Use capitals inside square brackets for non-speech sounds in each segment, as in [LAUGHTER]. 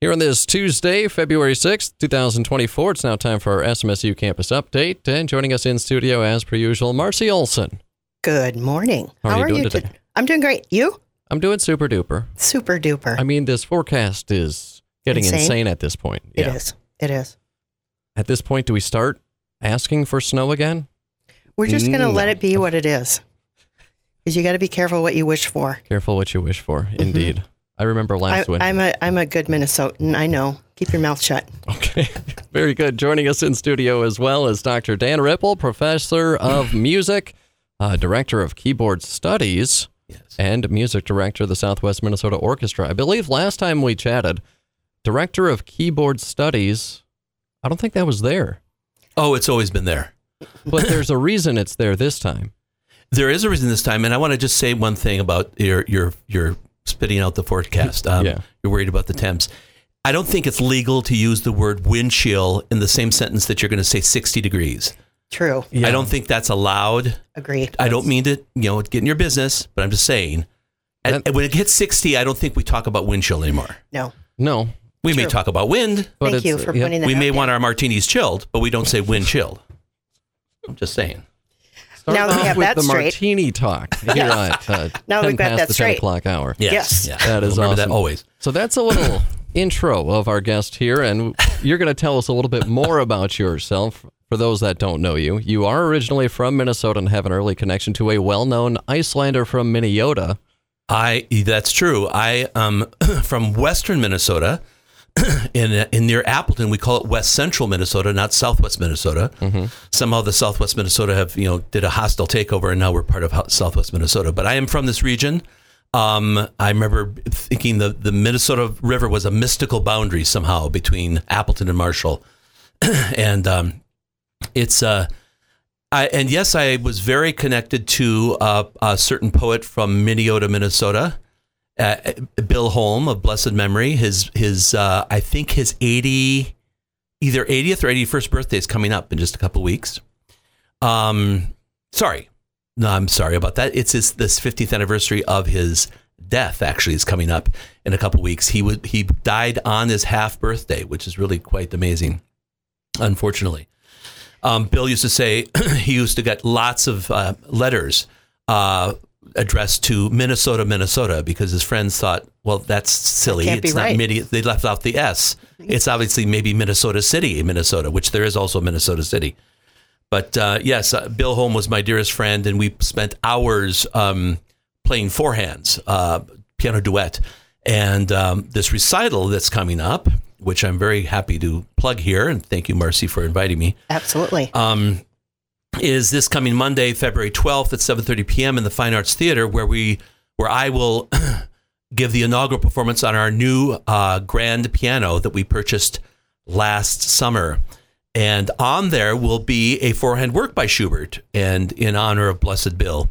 Here on this Tuesday, February 6th, 2024, it's now time for our SMSU campus update. And joining us in studio, as per usual, Marcy Olson. Good morning. How are you doing today? to- I'm doing great. You? I'm doing super duper. Super duper. I mean, this forecast is getting insane, Insane? at this point. It is. It is. At this point, do we start asking for snow again? We're just going to let it be what it is. Because you got to be careful what you wish for. Careful what you wish for. Mm-hmm. Indeed. I remember Mm-hmm. I, last winter. I'm a I'm a good Minnesotan. I know. Keep your mouth shut. [LAUGHS] Okay, very good. Joining us in studio as well is Dr. Dan Rieppel, professor of [CLEARS THROAT] music, uh, director of keyboard studies, Yes. and music director of the Southwest Minnesota Orchestra. I believe last time we chatted, director of keyboard studies. I don't think that was there, Oh, it's always been there. but [LAUGHS] there's a reason it's there this time. There is a reason this time, and I want to just say one thing about your your your spitting out the forecast. Um, Yeah. You're worried about the temps. I don't think it's legal to use the word wind chill in the same sentence that you're going to say 60 degrees. True. I don't think that's allowed. Agreed. I don't mean to, you know, get in your business, but I'm just saying. And, That- and when it hits 60, I don't think we talk about wind chill anymore. No. No, We may talk about wind. Thank you for yeah. pointing that We out. may want our martinis chilled, but we don't say wind chilled. I'm just saying. Start Now that we have with that the straight. martini talk [LAUGHS] here at uh, [LAUGHS] Now 10 we've got past that the 10 straight. o'clock hour. Yes. Yes. Yeah. That is Remember awesome. that always. So that's a little [LAUGHS] intro of our guest here, and you're going to tell us a little bit more about yourself. For those that don't know you, you are originally from Minnesota and have an early connection to a well-known Icelander from Minnesota. I that's true. I am [CLEARS THROAT] from western Minnesota, [CLEARS THROAT] in in near Appleton. We call it West Central Minnesota, not Southwest Minnesota. Somehow the Southwest Minnesota have you know did a hostile takeover, and now we're part of Southwest Minnesota. But I am from this region. Um, I remember thinking the the Minnesota River was a mystical boundary somehow between Appleton and Marshall, [CLEARS THROAT] and um, it's uh. I, and yes, I was very connected to uh, a certain poet from Minneota, Minnesota, uh, Bill Holm of blessed memory. His his uh, I think his eighty, either 80th or 81st birthday is coming up in just a couple weeks. Um, sorry, no, I'm sorry about that. It's his this 50th anniversary of his death. Actually, is coming up in a couple weeks. He would he died on his half birthday, which is really quite amazing. Unfortunately. Um, Bill used to say [CLEARS THROAT] he used to get lots of uh, letters uh, addressed to Minnesota, Minnesota, because his friends thought, well, that's silly. be it's not right. Mini- They left out the S. It's obviously maybe Minnesota City, Minnesota, which there is also Minnesota City. But uh, yes, uh, Bill Holm was my dearest friend, and we spent hours um, playing four-hands, uh, piano duet, and um, this recital that's coming up, which I'm very happy to plug here, and thank you, Marcy, for inviting me Absolutely. um, is this coming Monday, February 12th at 7:30 p.m. in the Fine Arts Theater, where we where I will [COUGHS] give the inaugural performance on our new uh, grand piano that we purchased last summer. And on there will be a four-hand work by Schubert, and in honor of Blessed Bill,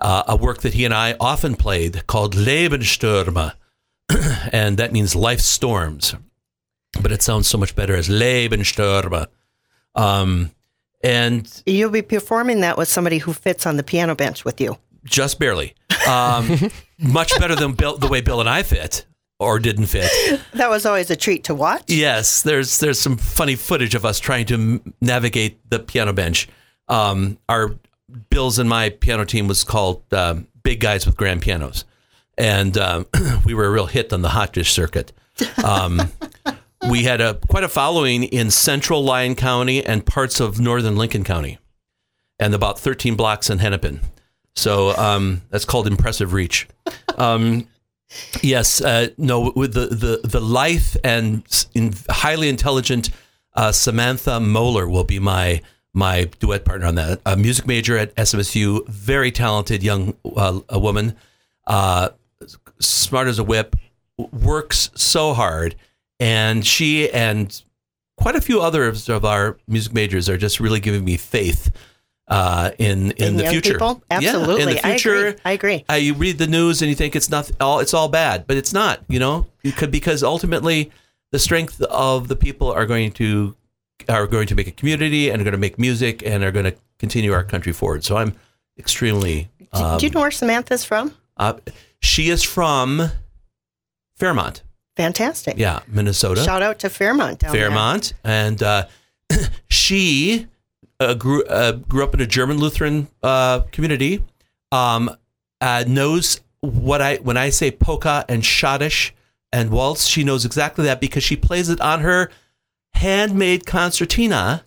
uh, a work that he and I often played called Lebensstürme, [COUGHS] and that means life storms, but it sounds so much better as Lebensstürme. Um, and You'll be performing that with somebody who fits on the piano bench with you. just barely. Um, [LAUGHS] much better than Bill, the way Bill and I fit or didn't fit. That was always a treat to watch. Yes, there's there's some funny footage of us trying to m- navigate the piano bench. Um, our Bill's and my piano team was called um, Big Guys with Grand Pianos, and um, [CLEARS THROAT] we were a real hit on the hot dish circuit. Um, [LAUGHS] we had a quite a following in central Lyon County and parts of northern Lincoln County, and about 13 blocks in Hennepin. So um, that's called impressive reach. Um, yes, uh, no, with the, the, the lithe and in, highly intelligent uh, Samantha Moeller will be my my duet partner on that. A music major at SMSU, very talented young uh, a woman, uh, smart as a whip, works so hard, and she and quite a few others of our music majors are just really giving me faith uh, in in, In the future. people? Yeah, in Absolutely. the I future, agree. I agree. uh, you read the news and you think it's not all it's all bad, but it's not. You know, you could, because ultimately the strength of the people are going to are going to make a community and are going to make music and are going to continue our country forward. So I'm extremely. Do, Um, do you know where Samantha's from? uh, she is from Fairmont. Fantastic. Yeah, Minnesota. Shout out to Fairmont down there. Fairmont, and uh, [CLEARS THROAT] she uh, grew uh, grew up in a German Lutheran uh, community. Um, uh, knows what I when I say polka and schottisch and waltz, she knows exactly that because she plays it on her handmade concertina,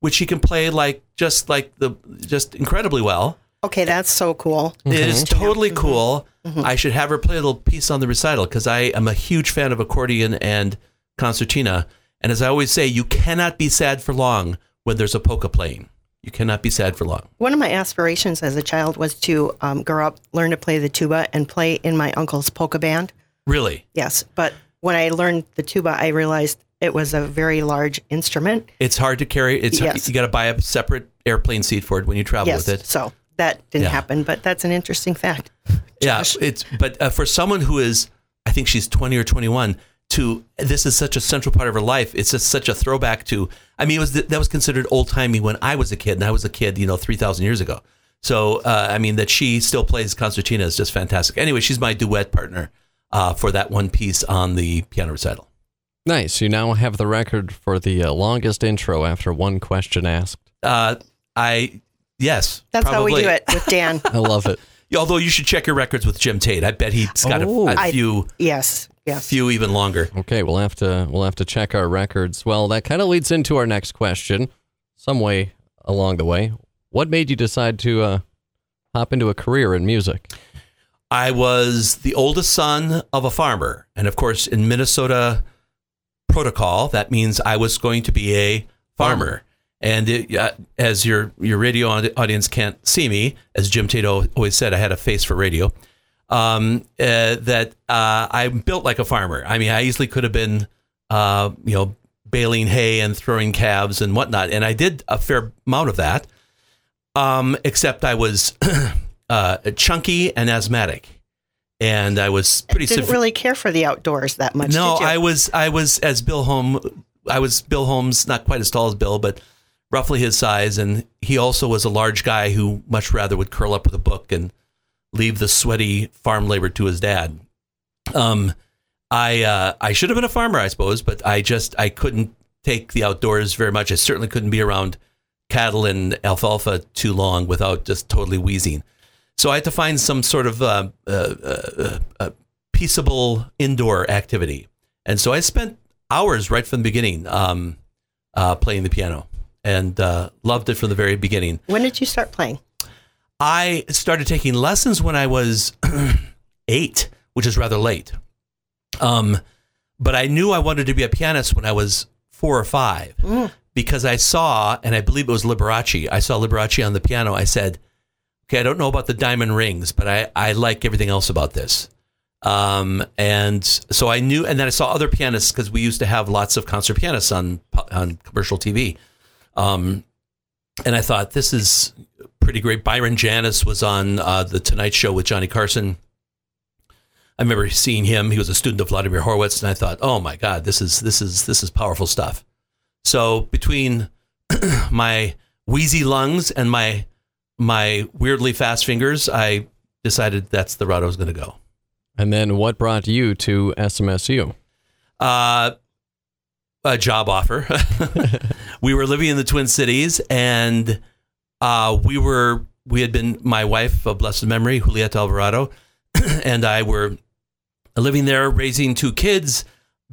which she can play like just like the just incredibly well. Okay, that's so cool. It is totally cool. I should have her play a little piece on the recital because I am a huge fan of accordion and concertina. And as I always say, you cannot be sad for long when there's a polka playing. You cannot be sad for long. One of my aspirations as a child was to um, grow up, learn to play the tuba, and play in my uncle's polka band. Really, Yes, but when I learned the tuba, I realized it was a very large instrument. it's hard to carry. It's Yes. you got to buy a separate airplane seat for it when you travel Yes, with it. so that didn't Yeah. happen, but that's an interesting fact. Yeah, it's but uh, for someone who is, I think she's twenty or twenty one. To this is such a central part of her life. It's just such a throwback to. I mean, it was that was considered old timey when I was a kid, and I was a kid, you know, three thousand years ago. So uh, I mean, that she still plays concertina is just fantastic. Anyway, she's my duet partner uh, for that one piece on the piano recital. Nice. You now have the record for the uh, longest intro after one question asked. Uh, I yes, That's how we do it with Dan. [LAUGHS] I love it. [LAUGHS] Although you should check your records with Jim Tate. I bet he's got Oh. a, a I- few, yes, yes. few even longer. Okay, we'll have to we'll have to check our records. Well, that kind of leads into our next question. Some way along the way, what made you decide to uh, hop into a career in music? I was the oldest son of a farmer. And of course, in Minnesota protocol, that means I was going to be a farmer. And it, uh, as your, your radio audience can't see me, as Jim Tate always said, I had a face for radio. Um, uh, that uh, I'm built like a farmer. I mean, I easily could have been, uh, you know, baling hay and throwing calves and whatnot. And I did a fair amount of that. Um, except I was [CLEARS THROAT] uh, chunky and asthmatic, and I was pretty Didn't really care for the outdoors that much. no? I was I was as Bill Holm's. I was Bill Holm's, not quite as tall as Bill, but roughly his size, and he also was a large guy who much rather would curl up with a book and leave the sweaty farm labor to his dad. Um, I uh, I should have been a farmer, I suppose, but I just I couldn't take the outdoors very much. I certainly couldn't be around cattle and alfalfa too long without just totally wheezing. So I had to find some sort of uh, uh, uh, uh, peaceable indoor activity, and so I spent hours right from the beginning um, uh, playing the piano, and uh, loved it from the very beginning. When did you start playing? I started taking lessons when I was [CLEARS THROAT] eight, which is rather late. Um, but I knew I wanted to be a pianist when I was four or five because I saw, and I believe it was Liberace. I saw Liberace on the piano. I said, "Okay, I don't know about the diamond rings, but I I like everything else about this." Um, and so I knew, and then I saw other pianists because we used to have lots of concert pianists on on commercial TV. Um, and I thought this is pretty great. Byron Janis was on uh, the Tonight Show with Johnny Carson. I remember seeing him. He was a student of Vladimir Horowitz, and I thought, "Oh my God, this is this is this is powerful stuff." So between [CLEARS THROAT] my wheezy lungs and my my weirdly fast fingers, I decided that's the route I was going to go. And then what brought you to SMSU? Uh, a job offer. [LAUGHS] we were living in the Twin Cities, and uh, we were we had been my wife a blessed memory, Julieta Alvarado, [CLEARS THROAT] and I were living there, raising two kids,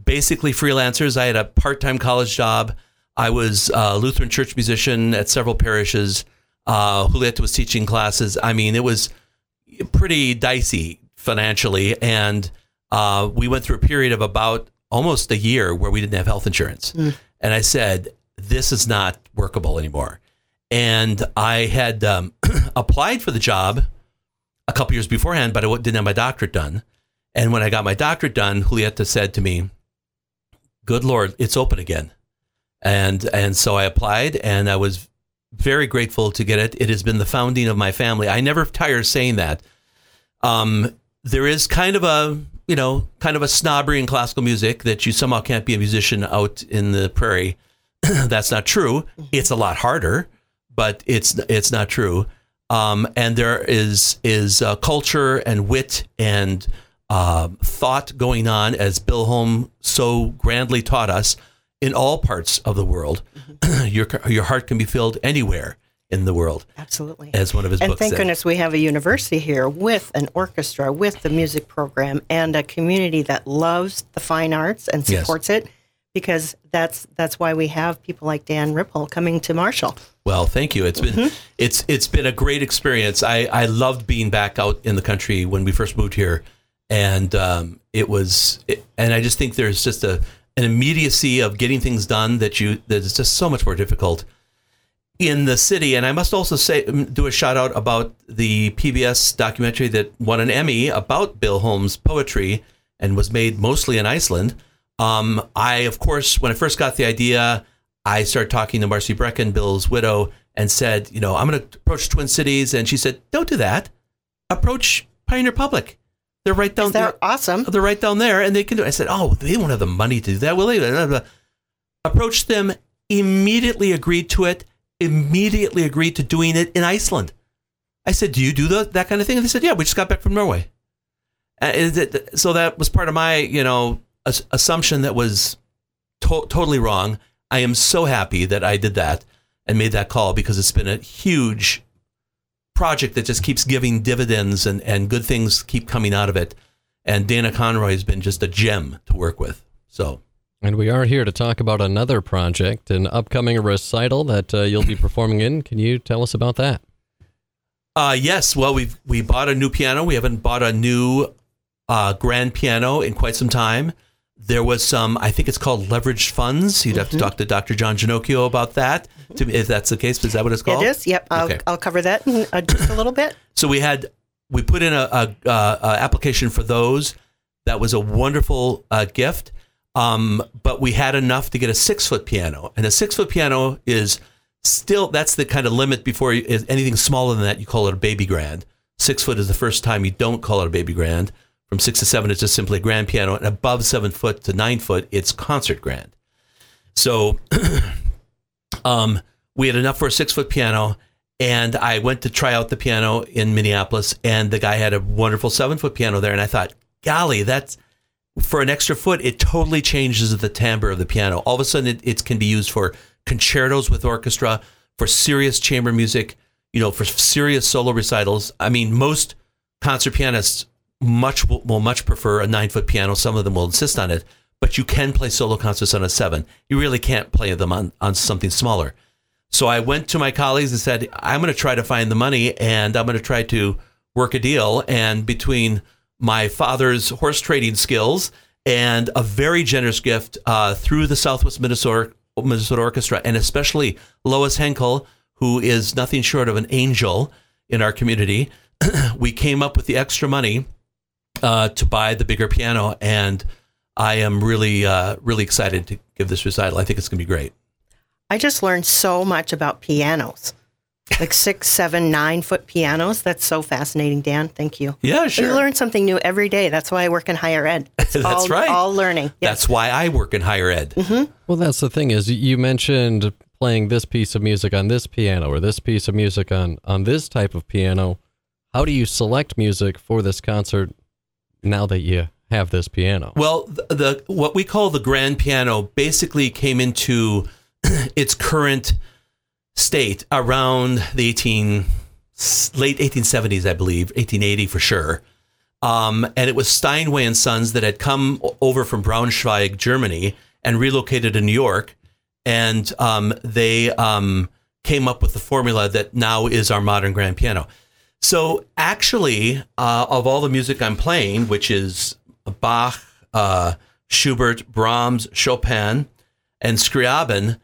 basically freelancers. I had a part time college job. I was a Lutheran church musician at several parishes. Uh, Julieta was teaching classes. I mean, it was pretty dicey financially, and uh, we went through a period of about almost a year where we didn't have health insurance. And I said, "This is not workable anymore." And I had um, [CLEARS THROAT] applied for the job a couple years beforehand, but I didn't have my doctorate done. And when I got my doctorate done, Julieta said to me, "Good Lord, it's open again." And and so I applied, and I was very grateful to get it. It has been the founding of my family. I never tire saying that. Um, there is kind of a you know kind of a snobbery in classical music that you somehow can't be a musician out in the prairie. [CLEARS THROAT] That's not true. It's a lot harder, but it's it's not true. Um, and there is is uh, culture and wit and um, thought going on, as Bill Holm so grandly taught us, in all parts of the world. [CLEARS THROAT] your your heart can be filled anywhere in the world, Absolutely. as one of his and books thank said. goodness we have a university here with an orchestra, with the music program, and a community that loves the fine arts and Yes. supports it. Because that's that's why we have people like Dan Rieppel coming to Marshall. Well, thank you. It's been Mm-hmm. it's it's been a great experience. I I loved being back out in the country when we first moved here, and um, it was it, and I just think there's just a an immediacy of getting things done that you that is just so much more difficult in the city. And I must also say do a shout out about the PBS documentary that won an Emmy about Bill Holm's poetry and was made mostly in Iceland. Um, I, of course, when I first got the idea, I started talking to Marcy Brekken, Bill's widow, and said, you know, I'm going to approach Twin Cities. And she said, don't do that. Approach Pioneer Public. They're right down there. They're awesome. They're right down there, and they can do it. I said, oh, they won't have the money to do that, will they? Approached them, immediately agreed to it, immediately agreed to doing it in Iceland. I said, do you do the, that kind of thing? And they said, yeah, we just got back from Norway. It- so that was part of my, you know, assumption that was to- totally wrong. I am so happy that I did that and made that call because it's been a huge project that just keeps giving dividends and, and good things keep coming out of it. And Dana Conroy has been just a gem to work with. So And we are here to talk about another project, an upcoming recital that uh, you'll be performing in. Can you tell us about that? Uh, yes. Well, we've we bought a new piano. We haven't bought a new uh, grand piano in quite some time. There was some, I think it's called leveraged funds. You'd have to talk to Dr. John Ginocchio about that. To, if that's the case, is that what it's called? It is. Yep. I'll, Okay. I'll cover that [LAUGHS] in uh, just a little bit. So we had we put in a, a, a, a application for those. That was a wonderful uh, gift. Um, but we had enough to get a six foot piano, and a six foot piano is still that's the kind of limit. Before you, anything smaller than that, you call it a baby grand. Six foot is the first time you don't call it a baby grand. From six to seven, it's just simply a grand piano, and above seven foot to nine foot, it's concert grand. So [CLEARS THROAT] um, we had enough for a six foot piano, and I went to try out the piano in Minneapolis, and the guy had a wonderful seven foot piano there, and I thought, golly, that's for an extra foot, it totally changes the timbre of the piano. All of a sudden, it, it can be used for concertos with orchestra, for serious chamber music, you know, for serious solo recitals. I mean, most concert pianists much will, much prefer a nine foot piano. Some of them will insist on it, but you can play solo concerts on a seven. You really can't play them on, on something smaller. So I went to my colleagues and said, I'm going to try to find the money and I'm going to try to work a deal. And between my father's horse trading skills and a very generous gift uh, through the Southwest Minnesota, Minnesota Orchestra, and especially Lois Henkel, who is nothing short of an angel in our community, [CLEARS THROAT] we came up with the extra money uh, to buy the bigger piano. And I am really, uh, really excited to give this recital. I think it's going to be great. I just learned so much about pianos, like six, seven, nine foot pianos. That's so fascinating, Dan. Thank you. Yeah, sure. You learn something new every day. That's why I work in higher ed. It's [LAUGHS] That's all, right. All learning. Yes. That's why I work in higher ed. Mm-hmm. Well, that's the thing is you mentioned playing this piece of music on this piano or this piece of music on on this type of piano. How do you select music for this concert now that you have this piano? Well, the, the what we call the grand piano basically came into [CLEARS THROAT] its current state around the 18 late 1870s, I believe, 1880 for sure. Um, and it was Steinway and Sons that had come over from Braunschweig, Germany, and relocated to New York. And um, they um, came up with the formula that now is our modern grand piano. So actually, uh, of all the music I'm playing, which is Bach, uh, Schubert, Brahms, Chopin, and Scriabin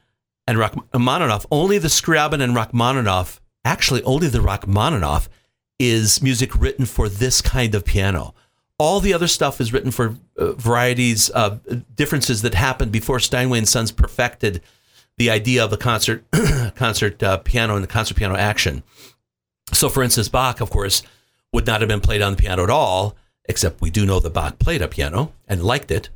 and Rachmaninoff, only the Scriabin and Rachmaninoff, actually only the Rachmaninoff, is music written for this kind of piano. All the other stuff is written for uh, varieties of differences that happened before Steinway and Sons perfected the idea of the concert [COUGHS] concert uh, piano and the concert piano action. So, for instance, Bach, of course, would not have been played on the piano at all, except we do know that Bach played a piano and liked it.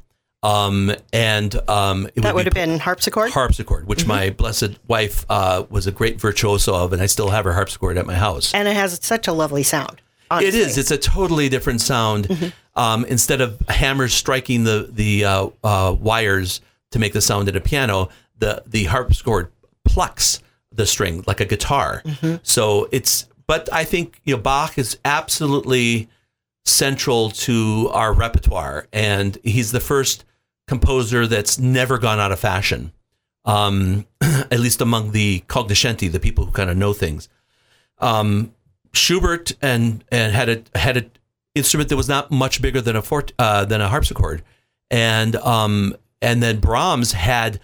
Um, and um, it that would be have been harpsichord. harpsichord, which my blessed wife uh, was a great virtuoso of, and I still have her harpsichord at my house. and it has such a lovely sound. It honestly. is. It's a totally different sound. um, instead of hammers striking the the uh, uh, wires to make the sound in a piano, the the harpsichord plucks the string like a guitar. So it's, but I think you know Bach is absolutely central to our repertoire, and he's the first composer that's never gone out of fashion. Um, [CLEARS THROAT] at least among the cognoscenti, the people who kind of know things. Um, Schubert and and had a had an instrument that was not much bigger than a fort, uh, than a harpsichord, and um, and then Brahms had,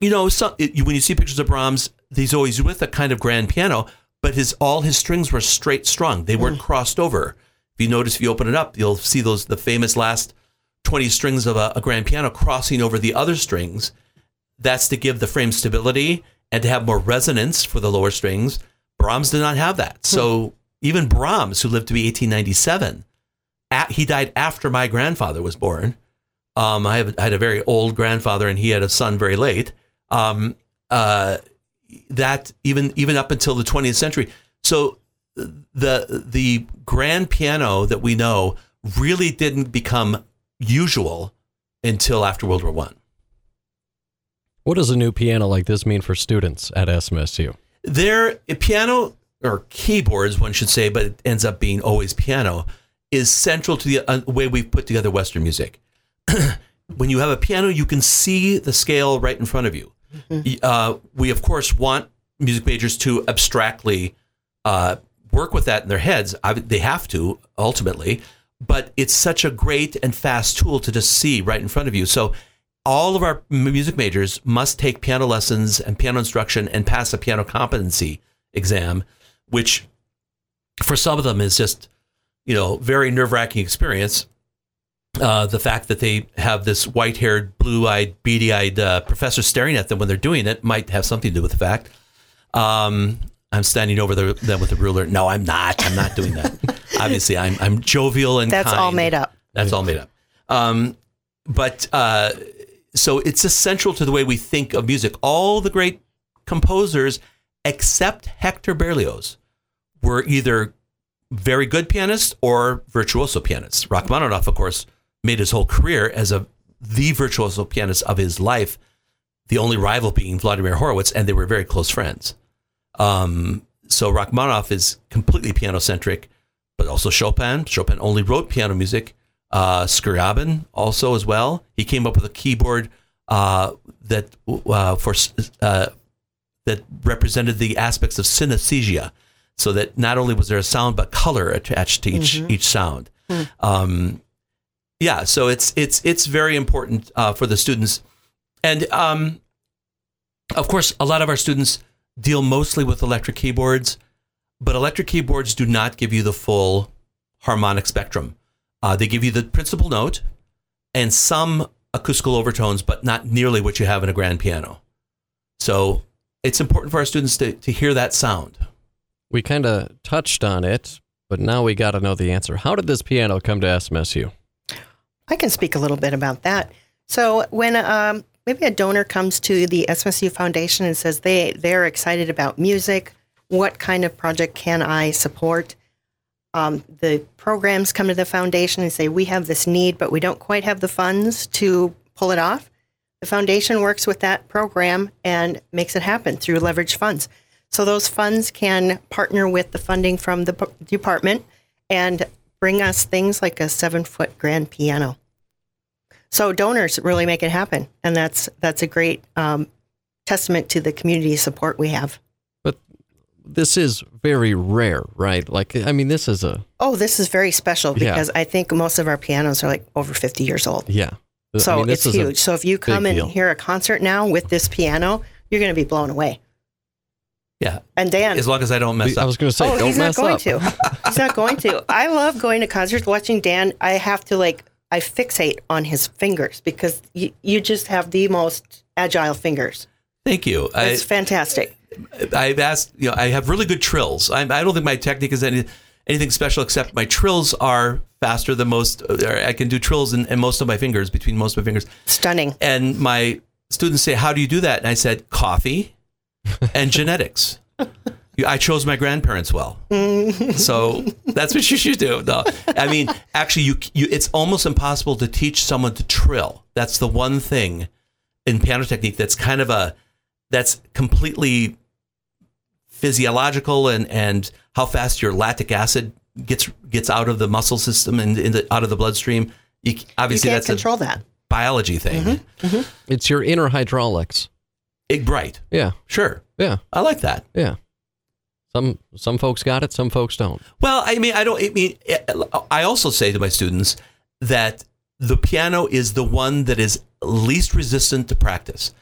you know, some, it, when you see pictures of Brahms, he's always with a kind of grand piano, but his all his strings were straight strung; they weren't crossed over. If you notice, if you open it up, you'll see those the famous last twenty strings of a, a grand piano crossing over the other strings. That's to give the frame stability and to have more resonance for the lower strings. Brahms did not have that. So even Brahms, who lived to be 1897, at, he died after my grandfather was born. Um, I, have, I had a very old grandfather, and he had a son very late. Um, uh, that even even up until the 20th century. So the the grand piano that we know really didn't become usual until after World War One. What does a new piano like this mean for students at SMSU? Their piano or keyboards, one should say, but it ends up being always piano, is central to the uh, way we've put together Western music. [CLEARS THROAT] when you have a piano, you can see the scale right in front of you. Uh, we, of course, want music majors to abstractly uh, work with that in their heads. I, they have to ultimately, but it's such a great and fast tool to just see right in front of you. So all of our music majors must take piano lessons and piano instruction and pass a piano competency exam, which for some of them is just, you know, very nerve wracking experience. Uh, the fact that they have this white haired, blue eyed, beady eyed uh, professor staring at them when they're doing it might have something to do with the fact. Um, I'm standing over the, them with a ruler. No, I'm not. I'm not doing that. [LAUGHS] Obviously, I'm, I'm jovial and That's all made up. That's all made up. Um, but uh, so it's essential to the way we think of music. All the great composers, except Hector Berlioz, were either very good pianists or virtuoso pianists. Rachmaninoff, of course, made his whole career as a the virtuoso pianist of his life. The only rival being Vladimir Horowitz, and they were very close friends. Um, so Rachmaninoff is completely piano centric, but also Chopin. Chopin only wrote piano music. Uh, Scriabin also as well. He came up with a keyboard uh, that uh, for uh, that represented the aspects of synesthesia, so that not only was there a sound but color attached to each each sound. Um, yeah, so it's it's it's very important uh, for the students, and um, of course, a lot of our students deal mostly with electric keyboards, but electric keyboards do not give you the full harmonic spectrum. Uh, they give you the principal note and some acoustical overtones, but not nearly what you have in a grand piano. So it's important for our students to, to hear that sound. We kind of touched on it, but now we got to know the answer. How did this piano come to SMSU? I can speak a little bit about that. So when um, maybe a donor comes to the SMSU Foundation and says they they're excited about music, what kind of project can I support? Um, the programs come to the foundation and say we have this need, but we don't quite have the funds to pull it off. The foundation works with that program and makes it happen through leverage funds. So those funds can partner with the funding from the p- department and bring us things like a seven foot grand piano. So donors really make it happen, and that's that's a great um, testament to the community support we have. But this is very rare, right? Like, I mean, this is a, Oh, this is very special Yeah. because I think most of our pianos are like over fifty years old. yeah. I So mean, this it's is huge. so if you come and deal. hear a concert now with this piano, you're going to be blown away. Yeah, And Dan, as long as I don't mess up. I was going to say, oh, don't he's not going up. to. He's not going to. [LAUGHS] I love going to concerts, watching Dan. I have to like, I fixate on his fingers because you, you just have the most agile fingers. Thank you. I, It's fantastic. I've asked, you know, I have really good trills. I, I don't think my technique is any, anything special, except my trills are faster than most. or I can do trills in, in most of my fingers, between most of my fingers. Stunning. And my students say, How do you do that? And I said, Coffee and [LAUGHS] genetics. I chose my grandparents well, mm. so that's what you should do. No, I mean, actually, you, you it's almost impossible to teach someone to trill. That's the one thing in piano technique that's kind of a that's completely physiological and and how fast your lactic acid gets gets out of the muscle system and in the, out of the bloodstream. You, You obviously, can't that's control a that. biology thing. Mm-hmm, mm-hmm. It's your inner hydraulics. It- right? Yeah, Sure, yeah, I like that. yeah. Some some folks got it, some folks don't. Well, I mean, I don't. I mean, eh, I also say to my students that the piano is the one that is least resistant to practice.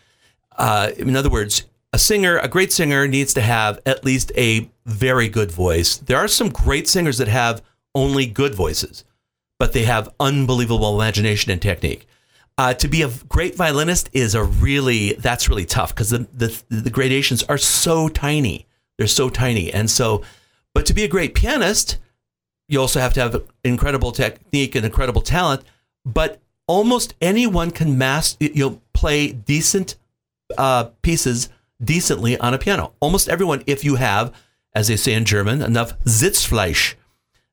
Uh, in other words, a singer, a great singer, needs to have at least a very good voice. There are some great singers that have only good voices, but they have unbelievable imagination and technique. Uh, to be a great violinist is a really that's really tough because the, the the gradations are so tiny. They're so tiny, and so. But to be a great pianist, you also have to have incredible technique and incredible talent. But almost anyone can master, you know, play decent uh, pieces decently on a piano. Almost everyone, if you have, as they say in German, enough Sitzfleisch.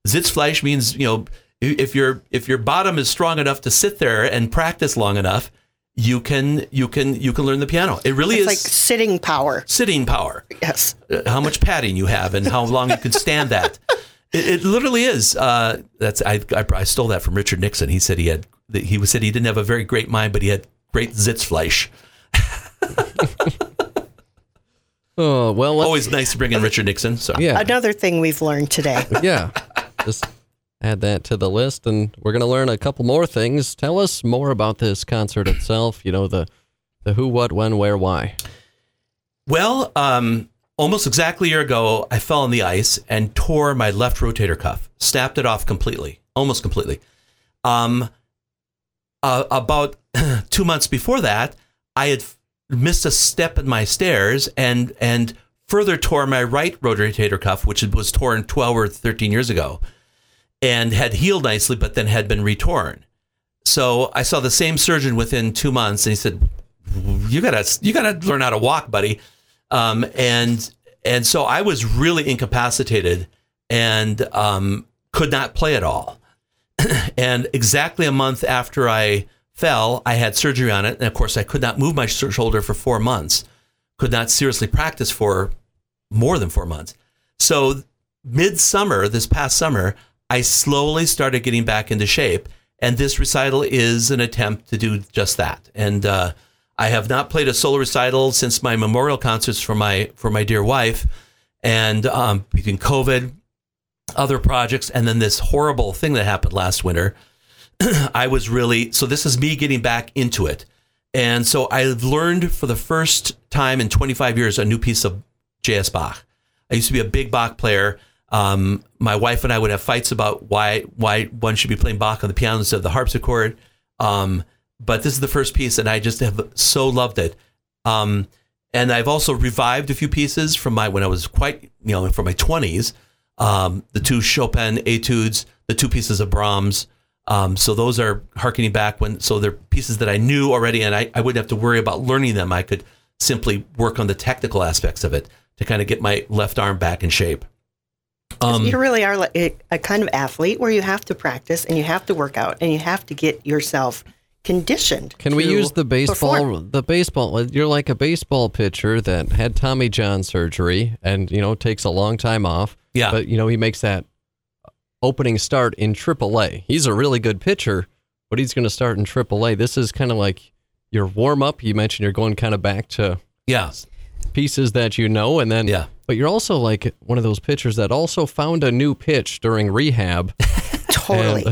Sitzfleisch means you know if your if your bottom is strong enough to sit there and practice long enough, you can you can you can learn the piano. It really It's is like sitting power. sitting power Yes. uh, how much padding you have and how long you can stand that. It, it literally is. Uh, that's I, I I stole that from Richard Nixon. He said he had he was said he didn't have a very great mind, but he had great Sitzfleisch. [LAUGHS] Oh well, Always nice to bring in Richard Nixon. So yeah, Another thing we've learned today. [LAUGHS] yeah. Just add that to the list, and we're gonna learn a couple more things. Tell us more about this concert itself. You know the the who, what, when, where, why. Well, um, almost exactly a year ago, I fell on the ice and tore my left rotator cuff, snapped it off completely, almost completely. Um, uh, about [CLEARS THROAT] two months before that, I had f- missed a step in my stairs and and further tore my right rotator cuff, which was torn 12 or 13 years ago, and had healed nicely, but then had been retorn. So I saw the same surgeon within two months, and he said, "You gotta, you gotta learn how to walk, buddy." Um, and and so I was really incapacitated and um, could not play at all. [CLEARS THROAT] and exactly a month after I fell, I had surgery on it, and of course, I could not move my shoulder for four months. Could not seriously practice for more than four months. So midsummer, this past summer, I slowly started getting back into shape, and this recital is an attempt to do just that. And uh, I have not played a solo recital since my memorial concerts for my for my dear wife, and um, between COVID, other projects, and then this horrible thing that happened last winter, [CLEARS THROAT] I was really so. This is me getting back into it, and so I've learned for the first time in 25 years a new piece of J.S. Bach. I used to be a big Bach player. Um, my wife and I would have fights about why why one should be playing Bach on the piano instead of the harpsichord. Um, but this is the first piece, and I just have so loved it. Um, and I've also revived a few pieces from my when I was quite you know from my 20s. Um, the two Chopin etudes, the two pieces of Brahms. Um, so those are harkening back when so they're pieces that I knew already, and I, I wouldn't have to worry about learning them. I could simply work on the technical aspects of it to kind of get my left arm back in shape. Um, you really are like a, a kind of athlete where you have to practice and you have to work out and you have to get yourself conditioned. Can we use the baseball? perform. The baseball. You're like a baseball pitcher that had Tommy John surgery, and you know takes a long time off. Yeah. But you know he makes that opening start in AAA. He's a really good pitcher, but he's going to start in AAA. This is kind of like your warm up. You mentioned you're going kind of back to yeah, pieces that you know, and then Yeah. But you're also like one of those pitchers that also found a new pitch during rehab. [LAUGHS] Totally. [LAUGHS]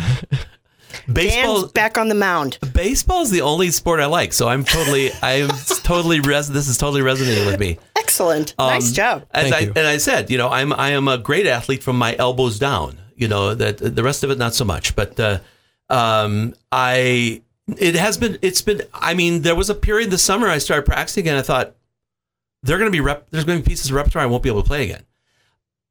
baseball. Dan's back on the mound. Baseball is the only sport I like, so I'm totally, [LAUGHS] I am totally res. This is totally resonating with me. Excellent. nice Um, job. As Thank I, you. And I said, you know, I'm I am a great athlete from my elbows down. You know that the rest of it not so much. But uh, um, I it has been it's been. I mean, there was a period this summer I started practicing and I thought they're going to be rep, there's going to be pieces of repertoire I won't be able to play again.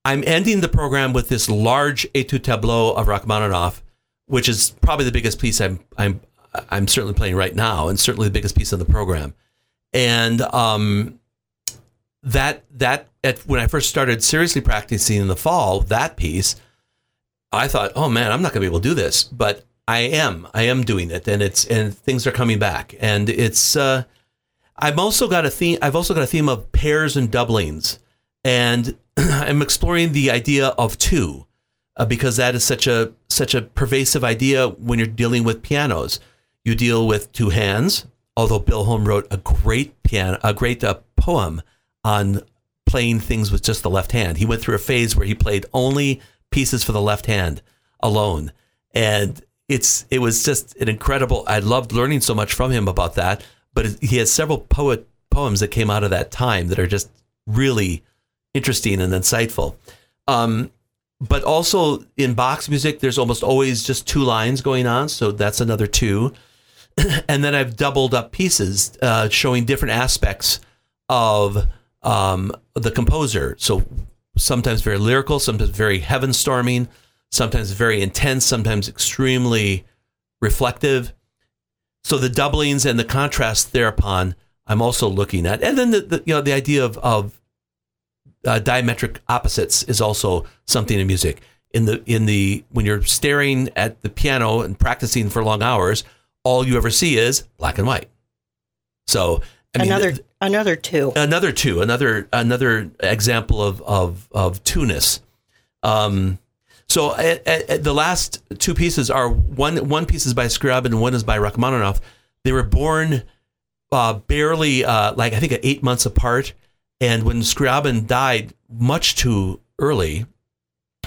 I'm ending the program with this large etude tableau of Rachmaninoff, which is probably the biggest piece I'm I'm I'm certainly playing right now, and certainly the biggest piece of the program. And um, that that at, when I first started seriously practicing in the fall, that piece, I thought, oh man, I'm not going to be able to do this, but I am. I am doing it, and it's and things are coming back, and it's. Uh, I've also got a theme. I've also got a theme of pairs and doublings, and [CLEARS THROAT] I'm exploring the idea of two, uh, because that is such a such a pervasive idea when you're dealing with pianos. You deal with two hands, although Bill Holm wrote a great piano, a great uh, poem on playing things with just the left hand. He went through a phase where he played only pieces for the left hand alone, and it's it was just an incredible. I loved learning so much from him about that. But he has several poet poems that came out of that time that are just really interesting and insightful. Um, but also in Bach's music, there's almost always just two lines going on, so that's another two. [CLEARS THROAT] and then I've doubled up pieces uh, showing different aspects of um, the composer. So sometimes very lyrical, sometimes very heaven storming, sometimes very intense, sometimes extremely reflective. So the doublings and the contrast thereupon, I'm also looking at, and then the, the you know the idea of of uh, diametric opposites is also something in music. In the in the when you're staring at the piano and practicing for long hours, all you ever see is black and white. So I mean, another th- another two. another two, another another example of of of two-ness. Um, so the last two pieces are one one piece is by Scriabin and one is by Rachmaninoff. They were born uh, barely uh, like I think eight months apart, and when Scriabin died much too early,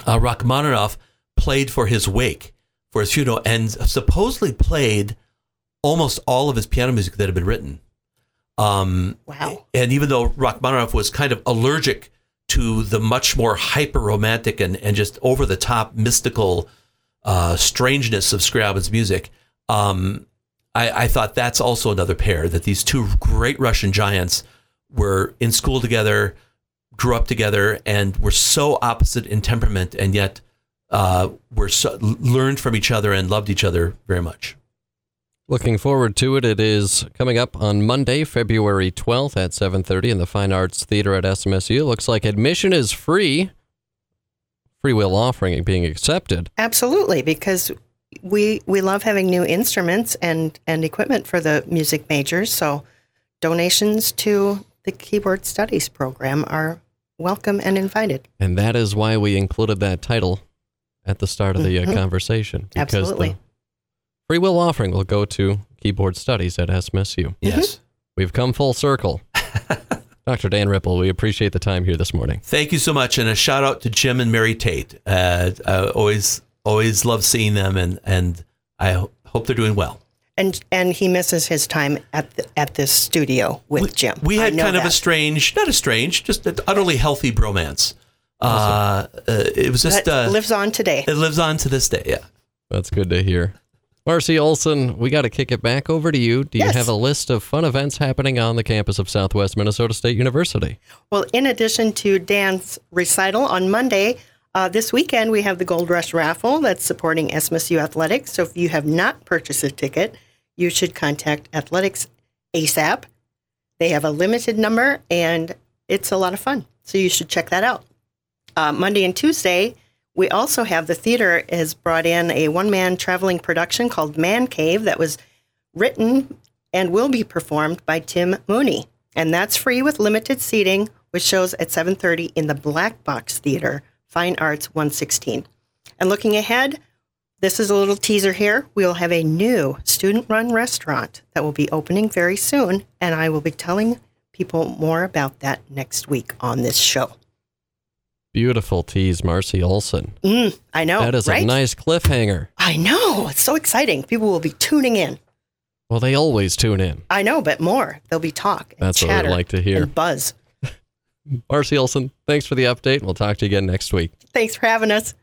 uh, Rachmaninoff played for his wake for his funeral and supposedly played almost all of his piano music that had been written. Um, Wow. and even though Rachmaninoff was kind of allergic to the much more hyper romantic and, and just over the top mystical uh, strangeness of Scriabin's music, um, I, I thought that's also another pair that these two great Russian giants were in school together, grew up together, and were so opposite in temperament, and yet uh, were so, learned from each other and loved each other very much. Looking forward to it. It is coming up on Monday, February 12th at 7:30 in the Fine Arts Theater at SMSU. Looks like admission is free. Free will offering being accepted. Absolutely, because we we love having new instruments and and equipment for the music majors. So donations to the keyboard studies program are welcome and invited. And that is why we included that title at the start of the uh, Mhm. conversation. Because Absolutely. the free will offering will go to keyboard studies at SMSU. Yes. We've come full circle. [LAUGHS] Dr. Dan Rieppel, we appreciate the time here this morning. Thank you so much, and a shout out to Jim and Mary Tate. Uh, I always always love seeing them, and and I ho- hope they're doing well. And and he misses his time at the, at this studio with Jim. We had know kind of a strange, not a strange, just an utterly healthy bromance. Uh, uh, it was just that uh, lives on today. it lives on to this day. Yeah. That's good to hear. Marcy Olson, we got to kick it back over to you. Do you Yes. have a list of fun events happening on the campus of Southwest Minnesota State University? Well, in addition to Dan's recital on Monday, uh, this weekend we have the Gold Rush raffle that's supporting SMSU Athletics. So if you have not purchased a ticket, you should contact Athletics ASAP. They have a limited number and it's a lot of fun. So you should check that out. Uh, Monday and Tuesday, we also have the theater has brought in a one man traveling production called Man Cave that was written and will be performed by Tim Mooney. And that's free with limited seating, which shows at 7:30 in the Black Box Theater, Fine Arts 116. And looking ahead, this is a little teaser here. We'll have a new student-run restaurant that will be opening very soon, and I will be telling people more about that next week on this show. Beautiful tease, Marcy Olson. Mm, I know, that is right? a nice cliffhanger. I know. It's so exciting. People will be tuning in. Well, they always tune in. I know, but more. There'll be talk. That's what I'd like to hear. Buzz. [LAUGHS] Marcy Olson, thanks for the update. We'll talk to you again next week. Thanks for having us.